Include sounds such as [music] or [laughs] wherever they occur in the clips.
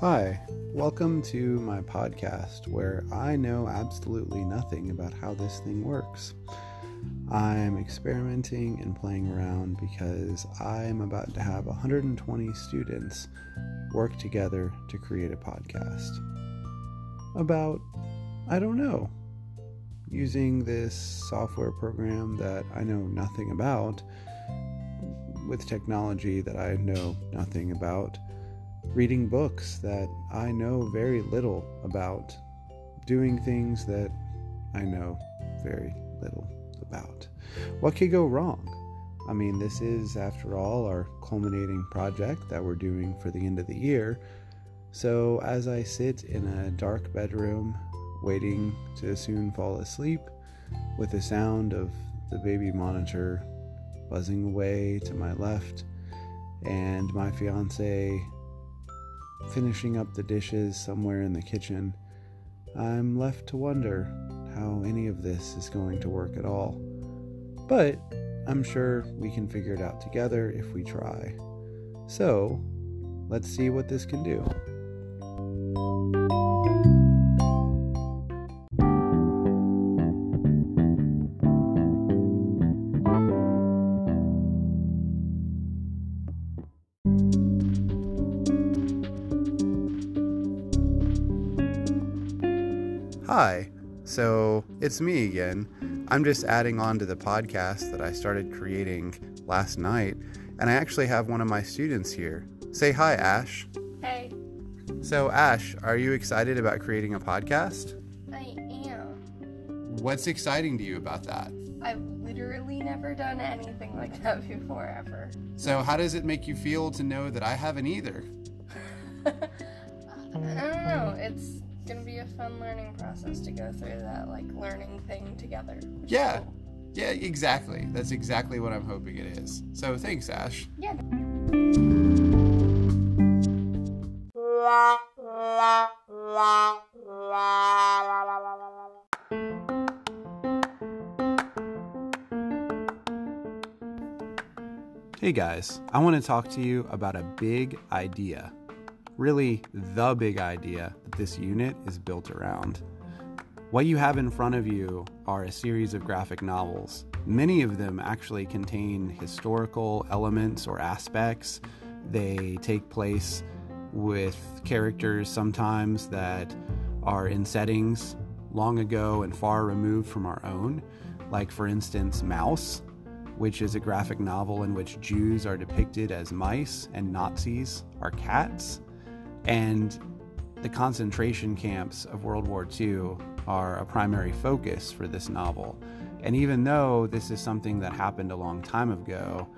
Hi, welcome to my podcast where I know absolutely nothing about how this thing works. I'm experimenting and playing around because I'm about to have 120 students work together to create a podcast. About, I don't know, using this software program that I know nothing about with technology that I know nothing about reading books that I know very little about, doing things that I know very little about. What could go wrong? I mean, this is, after all, our culminating project that we're doing for the end of the year. So, as I sit in a dark bedroom, waiting to soon fall asleep, with the sound of the baby monitor buzzing away to my left, and my fiance finishing up the dishes somewhere in the kitchen, I'm left to wonder how any of this is going to work at all. But I'm sure we can figure it out together if we try. So, let's see what this can do. Hi, so it's me again. I'm just adding on to the podcast that I started creating last night, and I actually have one of my students here. Say hi, Ash. Hey, So, Ash, are you excited about creating a podcast? I am. What's exciting to you about that? I've literally never done anything like that before, ever. So, how does it make you feel to know that I haven't either? [laughs] I don't know. It's gonna be a fun learning process to go through that, like, learning thing together. Yeah. cool. Yeah, exactly. That's exactly what I'm hoping it is. So, thanks, Ash. Yeah. Hey guys, I want to talk to you about a big idea. Really, the big idea this unit is built around. What you have in front of you are a series of graphic novels. Many of them actually contain historical elements or aspects. They take place with characters sometimes that are in settings long ago and far removed from our own, like, for instance, Maus which is a graphic novel in which Jews are depicted as mice and Nazis are cats. And the concentration camps of World War II are a primary focus for this novel. And even though this is something that happened a long time ago,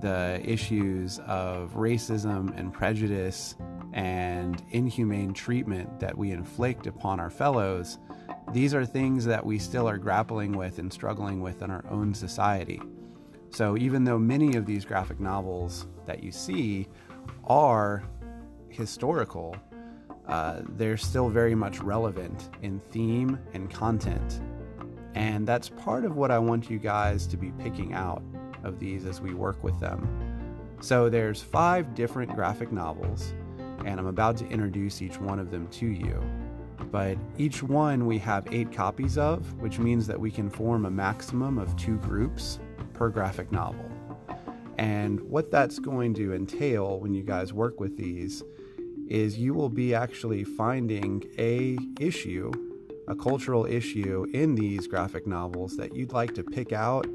the issues of racism and prejudice and inhumane treatment that we inflict upon our fellows, these are things that we still are grappling with and struggling with in our own society. So, even though many of these graphic novels that you see are historical, uh, they're still very much relevant in theme and content. And that's part of what I want you guys to be picking out of these as we work with them. So, there's five different graphic novels, and I'm about to introduce each one of them to you. But each one we have eight copies of, which means that we can form a maximum of two groups per graphic novel. And what that's going to entail when you guys work with these is you will be actually finding a issue, a cultural issue in these graphic novels that you'd like to pick out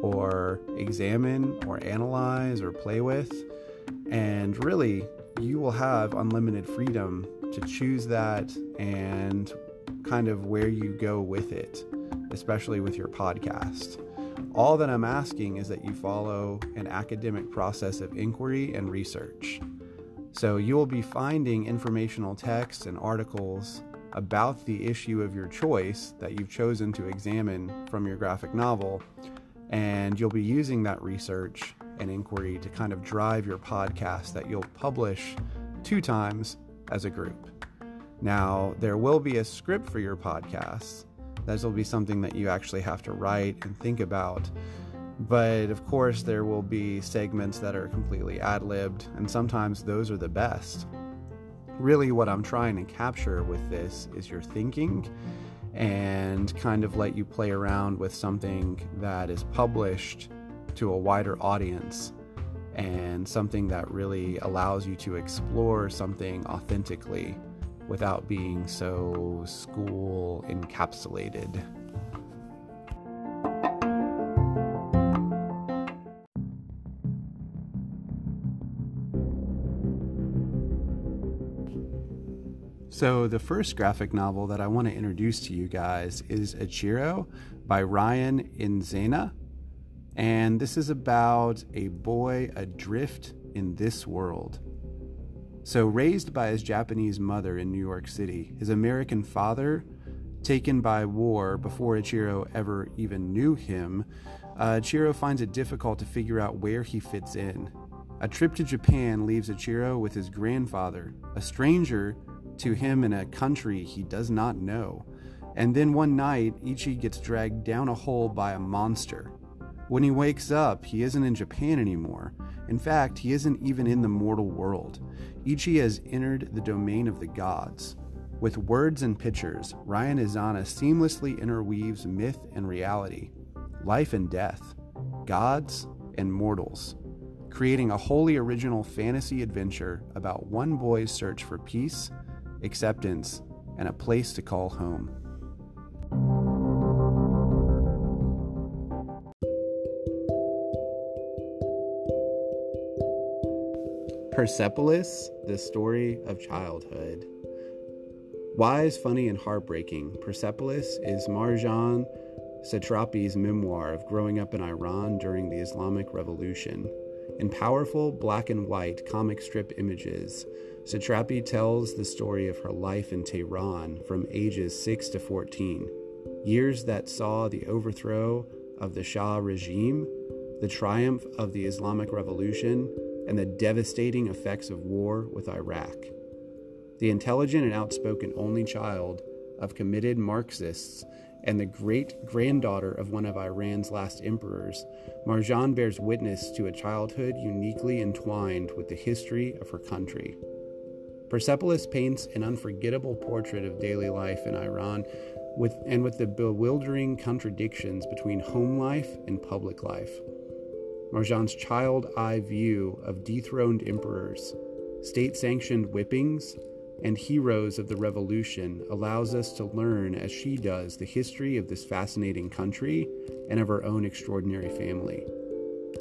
or examine or analyze or play with. And really, you will have unlimited freedom to choose that and kind of where you go with it, especially with your podcast. All that I'm asking is that you follow an academic process of inquiry and research. So you will be finding informational texts and articles about the issue of your choice that you've chosen to examine from your graphic novel, and you'll be using that research and inquiry to kind of drive your podcast that you'll publish two times as a group. Now, there will be a script for your podcasts. That will be something that you actually have to write and think about. But of course, there will be segments that are completely ad libbed, and sometimes those are the best. really, what I'm trying to capture with this is your thinking and kind of let you play around with something that is published to a wider audience and something that really allows you to explore something authentically without being so school encapsulated. So, the first graphic novel that I want to introduce to you guys is Ichiro by Ryan Inzana. And this is about a boy adrift in this world. So, raised by his Japanese mother in New York City, his American father, taken by war before Ichiro ever even knew him, uh, Ichiro finds it difficult to figure out where he fits in. A trip to Japan leaves Ichiro with his grandfather, a stranger to him in a country he does not know. And then one night, Ichi gets dragged down a hole by a monster. When he wakes up, he isn't in Japan anymore. In fact, he isn't even in the mortal world. Ichi has entered the domain of the gods. With words and pictures, Ryan Inzana seamlessly interweaves myth and reality, life and death, gods and mortals, creating a wholly original fantasy adventure about one boy's search for peace acceptance, and a place to call home. Persepolis, the story of childhood. Wise, funny, and heartbreaking, Persepolis is Marjane Satrapi's memoir of growing up in Iran during the Islamic Revolution. In powerful black and white comic strip images, Satrapi tells the story of her life in Tehran from ages 6 to 14, years that saw the overthrow of the Shah regime, the triumph of the Islamic Revolution, and the devastating effects of war with Iraq. The intelligent and outspoken only child of committed Marxists and the great granddaughter of one of Iran's last emperors, Marjane bears witness to a childhood uniquely entwined with the history of her country. Persepolis paints an unforgettable portrait of daily life in Iran with, and with the bewildering contradictions between home life and public life. Marjane's child eye view of dethroned emperors, state sanctioned whippings, and heroes of the revolution allows us to learn, as she does, the history of this fascinating country and of her own extraordinary family.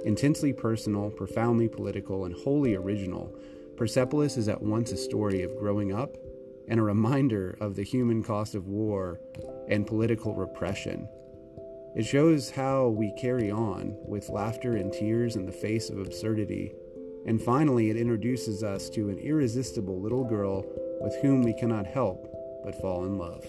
Intensely personal, profoundly political, and wholly original, Persepolis is at once a story of growing up and a reminder of the human cost of war and political repression. It shows how we carry on with laughter and tears in the face of absurdity. And finally, it introduces us to an irresistible little girl with whom we cannot help but fall in love.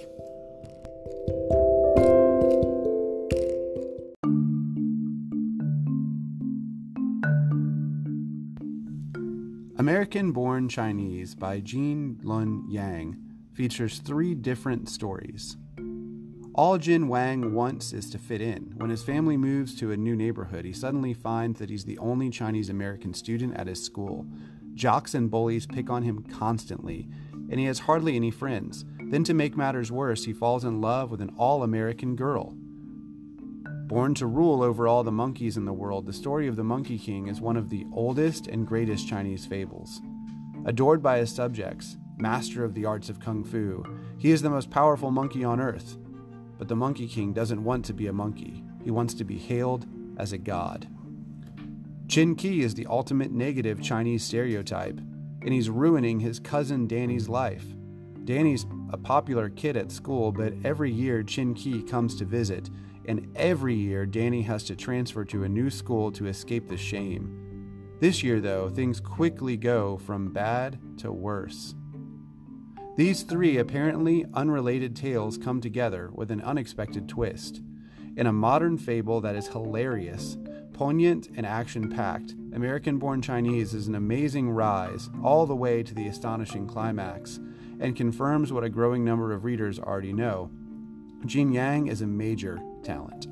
American Born Chinese by Gene Luen Yang features three different stories. All Jin Wang wants is to fit in. When his family moves to a new neighborhood, he suddenly finds that he's the only Chinese American student at his school. Jocks and bullies pick on him constantly, and he has hardly any friends. Then, to make matters worse, he falls in love with an all American girl. Born to rule over all the monkeys in the world, the story of the Monkey King is one of the oldest and greatest Chinese fables. Adored by his subjects, master of the arts of kung fu, he is the most powerful monkey on earth. But the Monkey King doesn't want to be a monkey, he wants to be hailed as a god. Chin-Kee is the ultimate negative Chinese stereotype, and he's ruining his cousin Danny's life. Danny's a popular kid at school, but every year Chin-Kee comes to visit and every year Danny has to transfer to a new school to escape the shame. This year, though, things quickly go from bad to worse. These three apparently unrelated tales come together with an unexpected twist. In a modern fable that is hilarious, poignant, and action packed, American Born Chinese is an amazing rise all the way to the astonishing climax and confirms what a growing number of readers already know. Gene Yang is a major talent.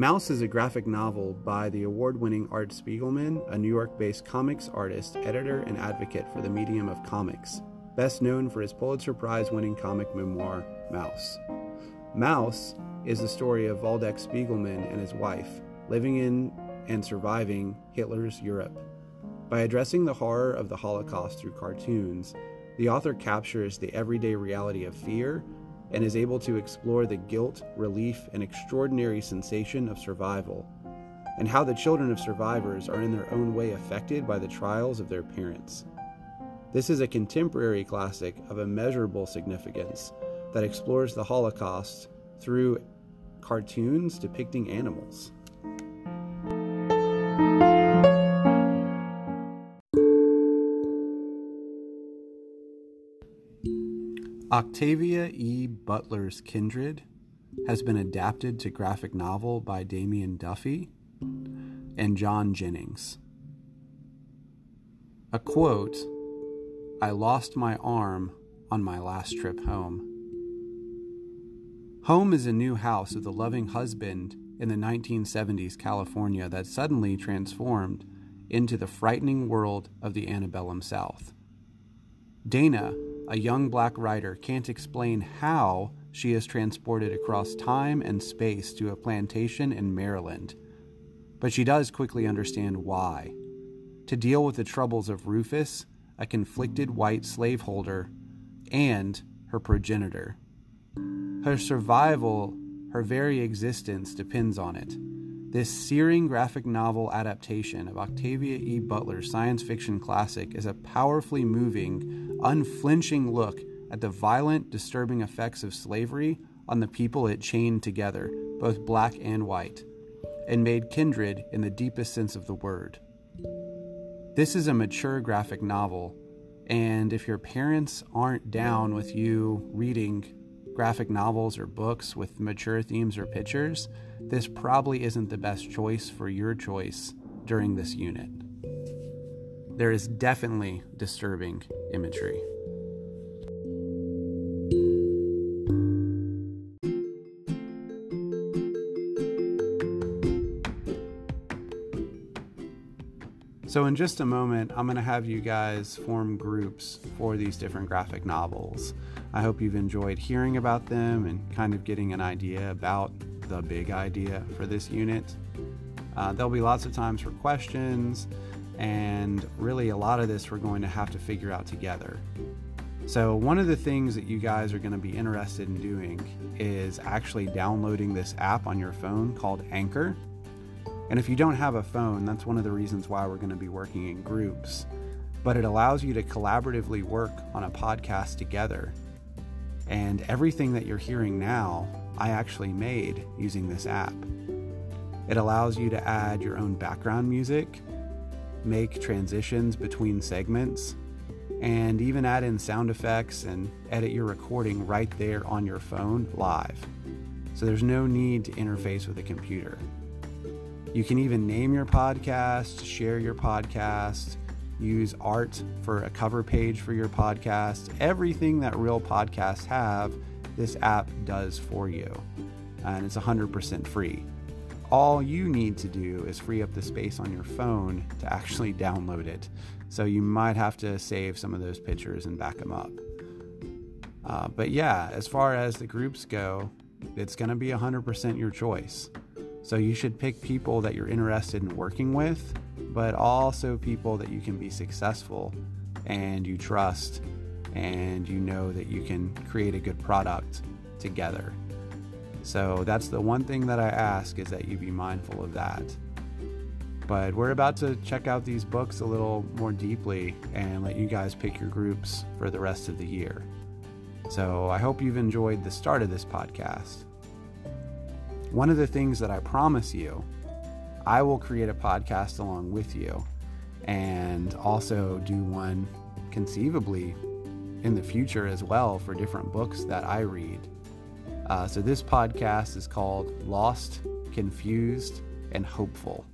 Maus is a graphic novel by the award winning Art Spiegelman, a New York based comics artist, editor, and advocate for the medium of comics, best known for his Pulitzer Prize winning comic memoir, Maus. Maus is the story of Vladek Spiegelman and his wife living in and surviving Hitler's Europe. By addressing the horror of the Holocaust through cartoons, the author captures the everyday reality of fear and is able to explore the guilt, relief, and extraordinary sensation of survival, and how the children of survivors are in their own way affected by the trials of their parents. This is a contemporary classic of immeasurable significance that explores the Holocaust through cartoons depicting animals. Octavia E. Butler's Kindred has been adapted to graphic novel by Damian Duffy and John Jennings. A quote I lost my arm on my last trip home. Home is a new house of the loving husband in the 1970s California that suddenly transformed into the frightening world of the antebellum South. Dana a young black writer can't explain how she is transported across time and space to a plantation in Maryland, but she does quickly understand why. To deal with the troubles of Rufus, a conflicted white slaveholder, and her progenitor. Her survival, her very existence, depends on it. This searing graphic novel adaptation of Octavia E. Butler's science fiction classic is a powerfully moving, unflinching look at the violent, disturbing effects of slavery on the people it chained together, both black and white, and made kindred in the deepest sense of the word. This is a mature graphic novel, and if your parents aren't down with you reading graphic novels or books with mature themes or pictures, this probably isn't the best choice for your choice during this unit. There is definitely disturbing imagery. So, in just a moment, I'm going to have you guys form groups for these different graphic novels. I hope you've enjoyed hearing about them and kind of getting an idea about the big idea for this unit. Uh, there'll be lots of times for questions, and really a lot of this we're going to have to figure out together. So, one of the things that you guys are going to be interested in doing is actually downloading this app on your phone called Anchor. And if you don't have a phone, that's one of the reasons why we're going to be working in groups. But it allows you to collaboratively work on a podcast together and everything that you're hearing now, I actually made using this app. It allows you to add your own background music, make transitions between segments, and even add in sound effects and edit your recording right there on your phone live. So there's no need to interface with a computer. You can even name your podcast, share your podcast, use art for a cover page for your podcast. Everything that real podcasts have, this app does for you. And it's 100% free. All you need to do is free up the space on your phone to actually download it. So you might have to save some of those pictures and back them up. Uh, but yeah, as far as the groups go, it's going to be 100% your choice. So you should pick people that you're interested in working with but also people that you can be successful and you trust and you know that you can create a good product together. So that's the one thing that I ask is that you be mindful of that. But we're about to check out these books a little more deeply and let you guys pick your groups for the rest of the year. So I hope you've enjoyed the start of this podcast. One of the things that I promise you I will create a podcast along with you and also do one conceivably in the future as well for different books that I read. Uh, so, this podcast is called Lost, Confused, and Hopeful.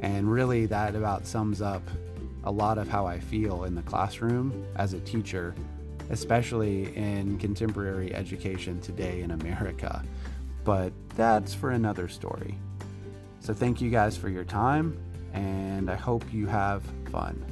And really, that about sums up a lot of how I feel in the classroom as a teacher, especially in contemporary education today in America. But that's for another story. So thank you guys for your time, and I hope you have fun.